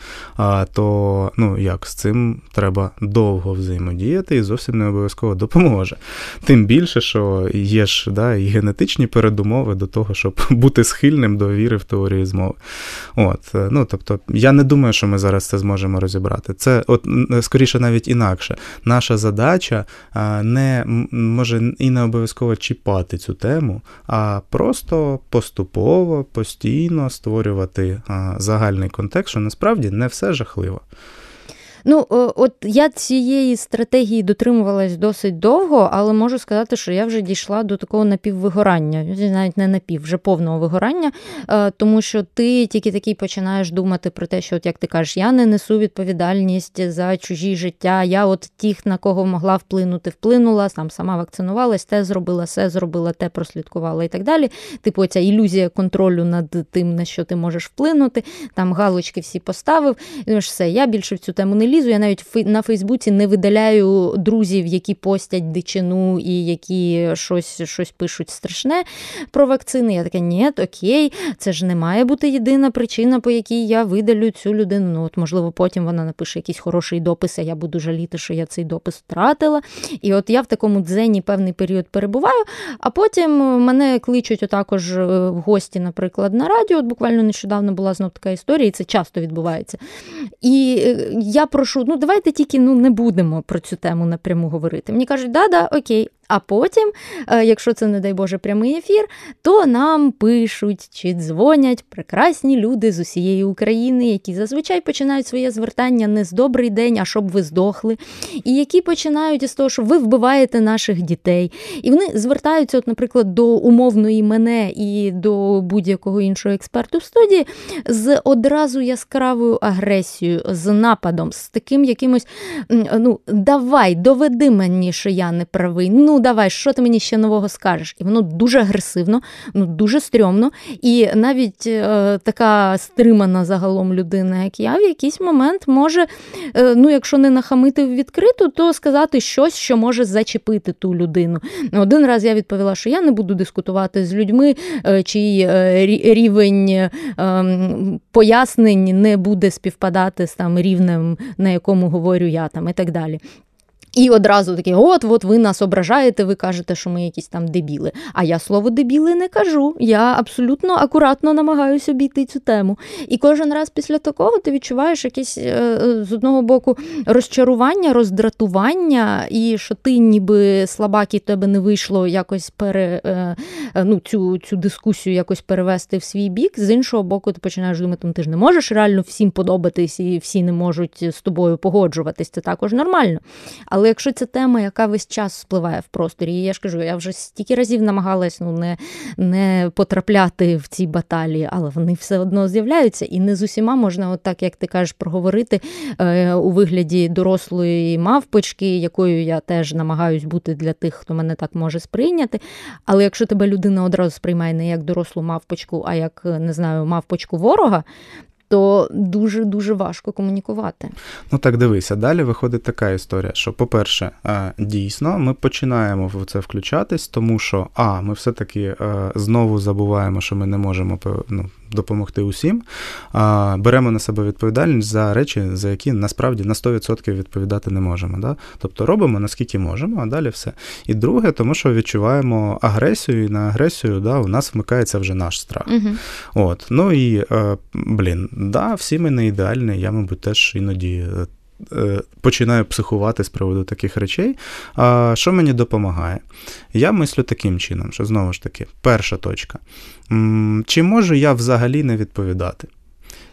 то ну як з цим треба довго взаємодіяти і зовсім не обов'язково допоможе. Тим більше, що є ж да, і генетичні передумови до того, щоб бути схильним до віри в теорію змови. От, е, ну тобто, я не думаю, що ми зараз це зможемо розібрати. Це от скоріше навіть інакше. Наша задача не може і не обов'язково чіпати цю тему, а просто поступово постійно створювати загальний контекст, що насправді не все жахливо. Ну, от я цієї стратегії дотримувалась досить довго, але можу сказати, що я вже дійшла до такого напіввигорання, навіть не напів, вже повного вигорання, е, тому що ти тільки такий починаєш думати про те, що, от як ти кажеш, я не несу відповідальність за чужі життя. Я от тих, на кого могла вплинути, вплинула, сам сама вакцинувалась, те зробила, все зробила, те прослідкувала і так далі. Типу, ця ілюзія контролю над тим, на що ти можеш вплинути, там галочки всі поставив. І все, я більше в цю тему не лізу лізу. Я навіть на Фейсбуці не видаляю друзів, які постять дичину і які щось щось пишуть страшне про вакцини. Я така, ні, окей, це ж не має бути єдина причина, по якій я видалю цю людину. Ну, от, можливо, потім вона напише якийсь хороший допис, а я буду жаліти, що я цей допис втратила. І от я в такому дзені певний період перебуваю, а потім мене кличуть отакож е, в гості, наприклад, на радіо. От буквально нещодавно була знов така історія, і це часто відбувається. І е, я про прошу, ну давайте тільки ну не будемо про цю тему напряму говорити. Мені кажуть, да-да, окей, а потім, е, якщо це, не дай Боже, прямий ефір, то нам пишуть чи дзвонять прекрасні люди з усієї України, які зазвичай починають своє звертання не з добрий день, а щоб ви здохли, і які починають із того, що ви вбиваєте наших дітей. І вони звертаються, от, наприклад, до умовної мене і до будь-якого іншого експерту в студії з одразу яскравою агресією, з нападом, з таким якимось ну, давай, доведи мені, що я не правий. ну, ну давай, що ти мені ще нового скажеш? І воно дуже агресивно, ну дуже стрьомно. І навіть е, така стримана загалом людина, як я, в якийсь момент може, е, ну якщо не нахамити відкриту, то сказати щось, що може зачепити ту людину. Один раз я відповіла, що я не буду дискутувати з людьми, е, чий е, рівень ем, пояснень не буде співпадати з там рівнем, на якому говорю я там, і так далі. І одразу такі, от, от ви нас ображаєте, ви кажете, що ми якісь там дебіли. А я слово дебіли не кажу. Я абсолютно акуратно намагаюся обійти цю тему. І кожен раз після такого ти відчуваєш якесь е, е, з одного боку розчарування, роздратування, і що ти ніби слабак, і тебе не вийшло якось пере, е, ну, цю цю дискусію якось перевести в свій бік. З іншого боку, ти починаєш думати, ну, ти ж не можеш реально всім подобатись, і всі не можуть з тобою погоджуватись. Це також нормально. Але якщо ця тема, яка весь час спливає в просторі, я ж кажу, я вже стільки разів намагалась ну, не не потрапляти в ці баталії, але вони все одно з'являються, і не з усіма можна, от так як ти кажеш, проговорити е, у вигляді дорослої мавпочки, якою я теж намагаюсь бути для тих, хто мене так може сприйняти. Але якщо тебе людина одразу сприймає не як дорослу мавпочку, а як не знаю, мавпочку ворога, то дуже дуже важко комунікувати. Ну так дивися, далі виходить така історія, що, по-перше, е, дійсно, ми починаємо в це включатись, тому що а, ми все-таки е, знову забуваємо, що ми не можемо ну, допомогти усім, а беремо на себе відповідальність за речі, за які насправді на 100% відповідати не можемо. Да? Тобто робимо наскільки можемо, а далі все. І друге, тому що відчуваємо агресію, і на агресію да, у нас вмикається вже наш страх. Угу. От. Ну і, е, блін, да, всі ми не ідеальні, я, мабуть, теж іноді. Е, починаю психувати з приводу таких речей. А що мені допомагає? Я мислю таким чином, що знову ж таки, перша точка. Чи можу я взагалі не відповідати?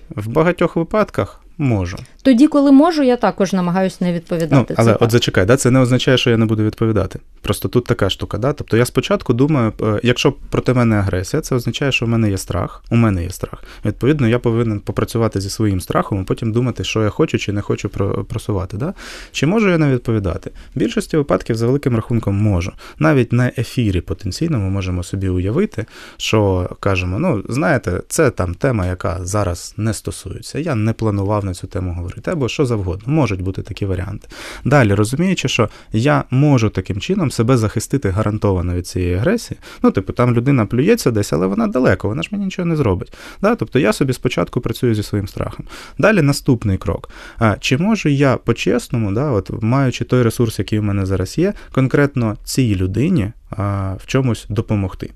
В багатьох випадках можу. Тоді, коли можу, я також намагаюся не відповідати. Ну, Але це от так. зачекай, да, це не означає, що я не буду відповідати. Просто тут така штука. Да? Тобто я спочатку думаю, е, якщо проти мене агресія, це означає, що в мене є страх. У мене є страх. Відповідно, я повинен попрацювати зі своїм страхом, а потім думати, що я хочу чи не хочу просувати. Да? Чи можу я не відповідати? В більшості випадків за великим рахунком можу. Навіть на ефірі потенційно ми можемо собі уявити, що кажемо: ну, знаєте, це там тема, яка зараз не стосується. Я не планував на цю тему говорити, або що завгодно. Можуть бути такі варіанти. Далі розуміючи, що я можу таким чином себе захистити гарантовано від цієї агресії. Ну, типу, там людина плюється десь, але вона далеко, вона ж мені нічого не зробить. Да? Тобто я собі спочатку працюю зі своїм страхом. Далі наступний крок. А Чи можу я по-чесному, да, от, маючи той ресурс, який у мене зараз є, конкретно цій людині а, в чомусь допомогти?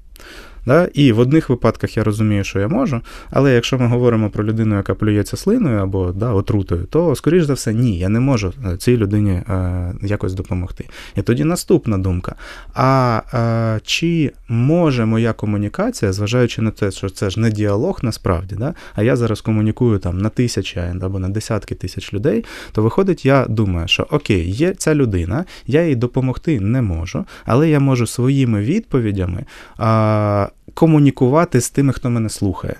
Да? І в одних випадках я розумію, що я можу, але якщо ми говоримо про людину, яка плюється слиною або да, отрутою, то, скоріш за все, ні, я не можу е, цій людині е, якось допомогти. І тоді наступна думка: а е, чи може моя комунікація, зважаючи на те, що це ж не діалог насправді, да? а я зараз комунікую там на тисячі або на десятки тисяч людей, то виходить, я думаю, що окей, є ця людина, я їй допомогти не можу, але я можу своїми відповідями. А, комунікувати з тими, хто мене слухає.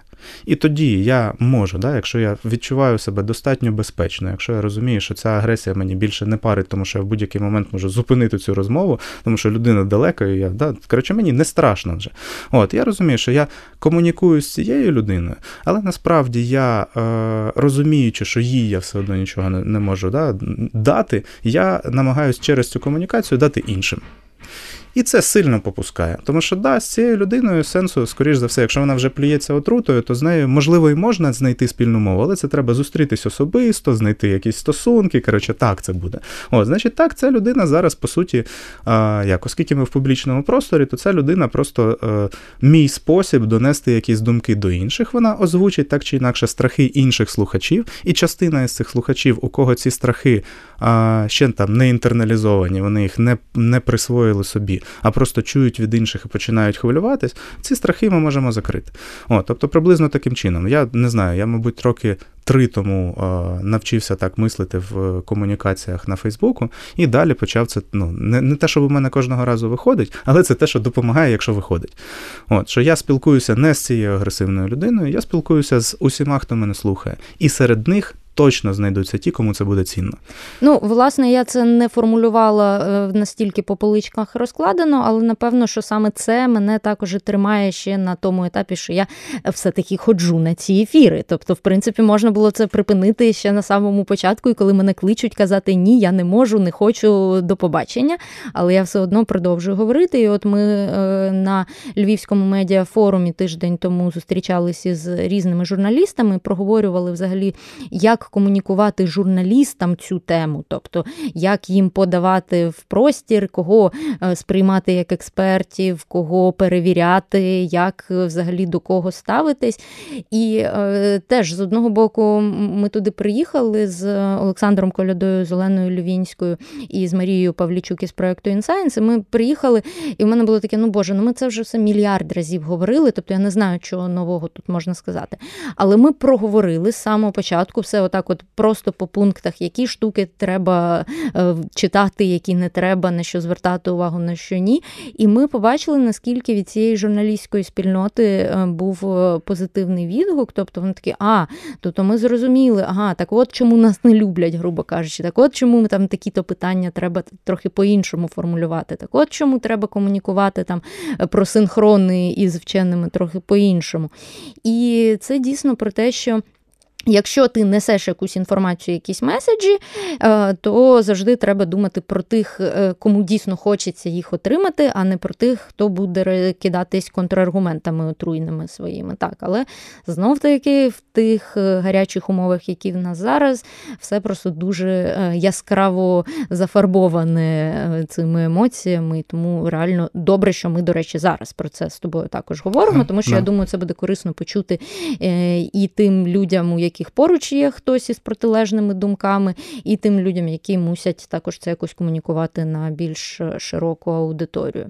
І тоді я можу, да, якщо я відчуваю себе достатньо безпечно, якщо я розумію, що ця агресія мені більше не парить, тому що я в будь-який момент можу зупинити цю розмову, тому що людина далека, і я да, коротше, мені не страшно вже. От я розумію, що я комунікую з цією людиною, але насправді я е, розуміючи, що їй я все одно нічого не, не можу да, дати, я намагаюся через цю комунікацію дати іншим. І це сильно попускає. Тому що, да, з цією людиною сенсу, скоріш за все, якщо вона вже плюється отрутою, то з нею, можливо, і можна знайти спільну мову, але це треба зустрітись особисто, знайти якісь стосунки. Коротше, так це буде. О, значить, так, ця людина зараз, по суті, а, як, оскільки ми в публічному просторі, то ця людина просто а, е, мій спосіб донести якісь думки до інших. Вона озвучить так чи інакше страхи інших слухачів, і частина із цих слухачів, у кого ці страхи а, ще там не інтерналізовані, вони їх не, не присвоїли собі а просто чують від інших і починають хвилюватись, ці страхи ми можемо закрити. О, Тобто, приблизно таким чином. Я не знаю, я, мабуть, роки три тому навчився так мислити в комунікаціях на Фейсбуку, і далі почав це. Ну, не не те, що в мене кожного разу виходить, але це те, що допомагає, якщо виходить. От, Що я спілкуюся не з цією агресивною людиною, я спілкуюся з усіма, хто мене слухає. І серед них точно знайдуться ті, кому це буде цінно. Ну, власне, я це не формулювала е, настільки по поличках розкладено, але напевно, що саме це мене також тримає ще на тому етапі, що я все-таки ходжу на ці ефіри. Тобто, в принципі, можна було це припинити ще на самому початку, і коли мене кличуть казати ні, я не можу, не хочу до побачення. Але я все одно продовжую говорити. І от ми е, на Львівському медіафорумі тиждень тому зустрічалися з різними журналістами, проговорювали взагалі, як комунікувати журналістам цю тему, тобто як їм подавати в простір, кого е, сприймати як експертів, кого перевіряти, як взагалі до кого ставитись. І е, теж з одного боку ми туди приїхали з Олександром Колядою, з Оленою Львінською і з Марією Павлічук із проекту InScience. Ми приїхали, і в мене було таке: ну Боже, ну ми це вже все мільярд разів говорили. Тобто я не знаю, чого нового тут можна сказати. Але ми проговорили з самого початку все отак, от просто по пунктах, які штуки треба е, читати, які не треба, на що звертати увагу, на що ні. І ми побачили, наскільки від цієї журналістської спільноти е, був е, позитивний відгук. Тобто вони такі, а, тобто ми зрозуміли, ага, так от чому нас не люблять, грубо кажучи, так от чому ми там такі-то питання треба трохи по-іншому формулювати. Так от чому треба комунікувати там про синхрони із вченими трохи по-іншому. І це дійсно про те, що Якщо ти несеш якусь інформацію, якісь меседжі, е, то завжди треба думати про тих, е, кому дійсно хочеться їх отримати, а не про тих, хто буде кидатись контраргументами отруйними своїми. Так, але знов таки в тих е, гарячих умовах, які в нас зараз, все просто дуже яскраво зафарбоване цими емоціями. Тому реально добре, що ми, до речі, зараз про це з тобою також говоримо, тому що я думаю, це буде корисно почути і тим людям, у яких яких поруч є хтось із протилежними думками, і тим людям, які мусять також це якось комунікувати на більш широку аудиторію.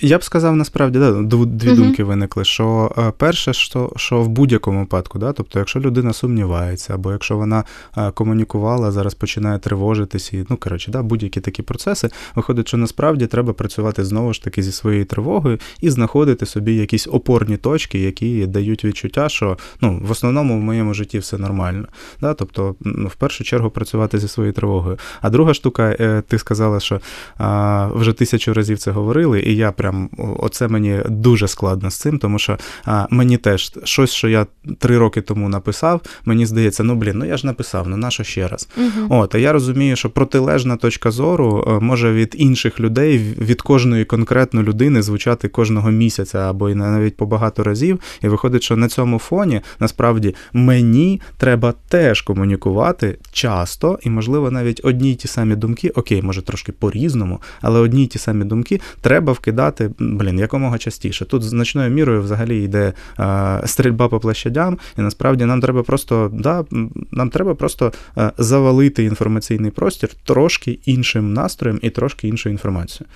Я б сказав, насправді, да, дві угу. думки виникли. Що е, перше, що що в будь-якому випадку, да, тобто, якщо людина сумнівається, або якщо вона е, комунікувала, зараз починає тривожитись, і ну коротше, да, будь-які такі процеси, виходить, що насправді треба працювати знову ж таки зі своєю тривогою і знаходити собі якісь опорні точки, які дають відчуття, що ну в основному в моєму житті все нормально. Да? Тобто, ну, в першу чергу працювати зі своєю тривогою. А друга штука, е, ти сказала, що а, вже тисячу разів це говорили, і я прям оце мені дуже складно з цим, тому що а, мені теж щось, що я три роки тому написав, мені здається, ну блін, ну я ж написав, ну нащо ще раз? Угу. От, а я розумію, що протилежна точка зору е, може від інших людей, від кожної конкретної людини звучати кожного місяця або і навіть по багато разів. І виходить, що на цьому фоні насправді мені треба теж комунікувати часто, і, можливо, навіть одні й ті самі думки, окей, може трошки по-різному, але одні й ті самі думки треба вкидати, блін, якомога частіше. Тут значною мірою взагалі йде е, стрільба по площадям, і насправді нам треба просто да, нам треба просто е, завалити інформаційний простір трошки іншим настроєм і трошки іншою інформацією.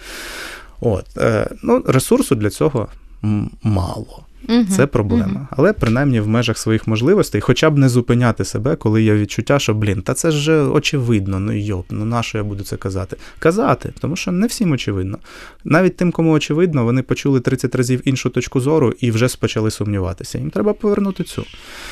От, е, ну, Ресурсу для цього мало. Угу, Це проблема. Угу. Але принаймні в межах своїх можливостей, хоча б не зупиняти себе, коли є відчуття, що блін, та це ж очевидно, ну йоп, ну на що я буду це казати? Казати, тому що не всім очевидно. Навіть тим, кому очевидно, вони почули 30 разів іншу точку зору і вже почали сумніватися. Їм треба повернути цю.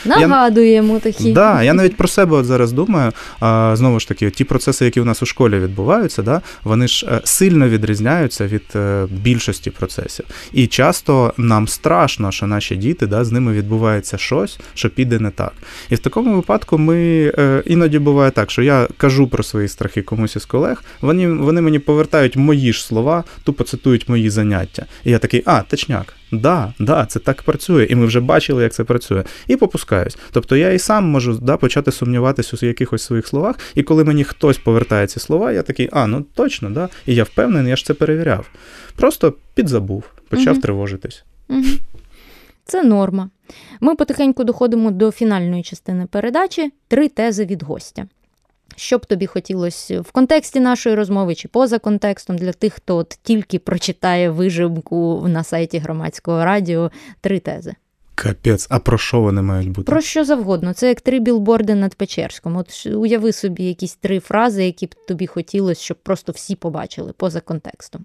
Нагадуємо я, такі. Да, Я навіть про себе от зараз думаю. А, Знову ж таки, ті процеси, які у нас у школі відбуваються, да, вони ж е, сильно відрізняються від е, більшості процесів. І часто нам страшно що наші діти, да, з ними відбувається щось, що піде не так. І в такому випадку ми е, іноді буває так, що я кажу про свої страхи комусь із колег, вони вони мені повертають мої ж слова, тупо цитують мої заняття. І я такий, а, точняк. Да, да, це так працює, і ми вже бачили, як це працює, і попускаюсь. Тобто я і сам можу да, почати сумніватися у якихось своїх словах, і коли мені хтось повертає ці слова, я такий, а, ну точно, да, і я впевнений, я ж це перевіряв. Просто підзабув, почав угу. тривожитись. Угу. Це норма. Ми потихеньку доходимо до фінальної частини передачі три тези від гостя. Що б тобі хотілося в контексті нашої розмови чи поза контекстом для тих, хто от тільки прочитає вижимку на сайті громадського радіо три тези. Капець, а про що вони мають бути? Про що завгодно. Це як три білборди над Печерськом. От уяви собі якісь три фрази, які б тобі хотілося, щоб просто всі побачили поза контекстом.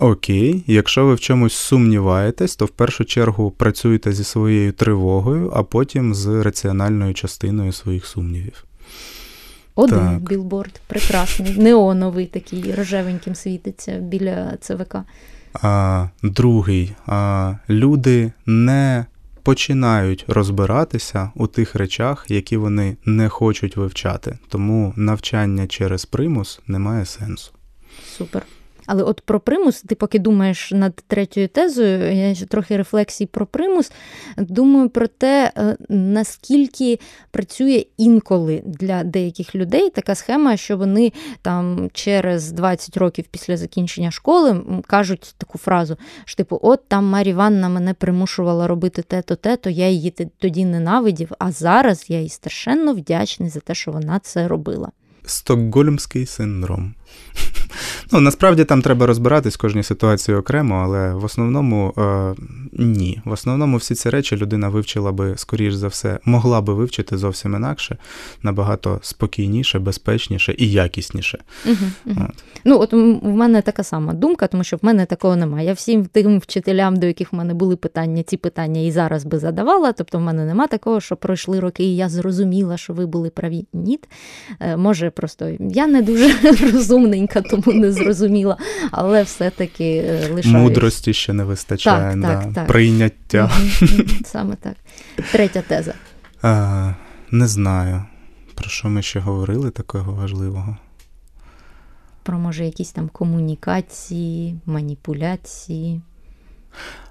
Окей, якщо ви в чомусь сумніваєтесь, то в першу чергу працюйте зі своєю тривогою, а потім з раціональною частиною своїх сумнівів. Один так. білборд, прекрасний, неоновий такий рожевеньким світиться біля ЦВК. А, Другий. А, Люди не починають розбиратися у тих речах, які вони не хочуть вивчати. Тому навчання через примус не має сенсу. Супер. Але от про примус, ти поки думаєш над третьою тезою, я ще трохи рефлексій про примус. Думаю про те, е, наскільки працює інколи для деяких людей така схема, що вони там через 20 років після закінчення школи кажуть таку фразу: що типу, от там Марі Іванна мене примушувала робити те-то, те-то, я її тоді ненавидів, а зараз я їй страшенно вдячний за те, що вона це робила. Стокгольмський синдром. Ну, Насправді там треба розбиратись кожній ситуації окремо, але в основному е, ні. В основному всі ці речі людина вивчила би, скоріш за все, могла би вивчити зовсім інакше, набагато спокійніше, безпечніше і якісніше. Угу, угу. От. Ну, от в мене така сама думка, тому що в мене такого немає. Я всім тим вчителям, до яких в мене були питання, ці питання і зараз би задавала. Тобто, в мене нема такого, що пройшли роки, і я зрозуміла, що ви були праві. Ні. Е, може, просто я не дуже розумненька, тому не зрозуміла, але все-таки е, лишаюсь. Мудрості ще не вистачає, так, да. так, так. прийняття. Саме так. Третя теза. А, Не знаю, про що ми ще говорили такого важливого. Про може якісь там комунікації, маніпуляції.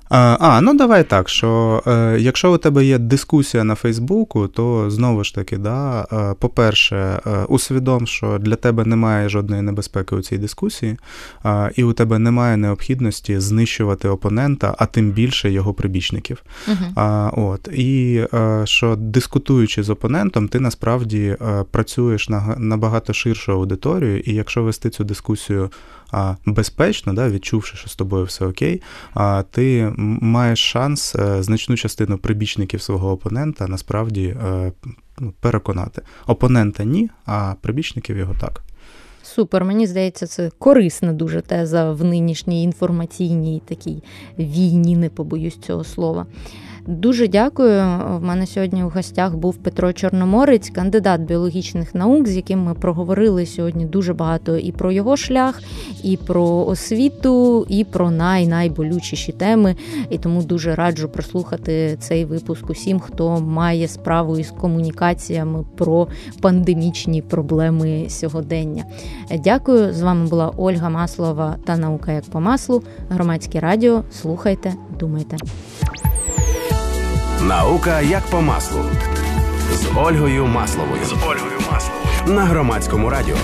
А, ну давай так, що е, якщо у тебе є дискусія на Фейсбуку, то знову ж таки, да, е, по-перше, е, усвідом, що для тебе немає жодної небезпеки у цій дискусії, е, і у тебе немає необхідності знищувати опонента, а тим більше його прибічників. Uh-huh. От, І е, що дискутуючи з опонентом, ти насправді е, працюєш на набагато ширшу аудиторію, і якщо вести цю дискусію безпечно, да, відчувши, що з тобою все окей, ти маєш шанс е, значну частину прибічників свого опонента насправді е, ну, переконати. Опонента ні, а прибічників його так. Супер, мені здається, це корисна дуже теза в нинішній інформаційній такій війні, не побоюсь цього слова. Дуже дякую. В мене сьогодні у гостях був Петро Чорноморець, кандидат біологічних наук, з яким ми проговорили сьогодні дуже багато і про його шлях, і про освіту, і про най-найболючіші теми. І тому дуже раджу прослухати цей випуск усім, хто має справу із комунікаціями про пандемічні проблеми сьогодення. Дякую. З вами була Ольга Маслова та наука як по маслу. Громадське радіо. Слухайте, думайте. Наука як по маслу з Ольгою Масловою. З Ольгою Масловою на громадському радіо.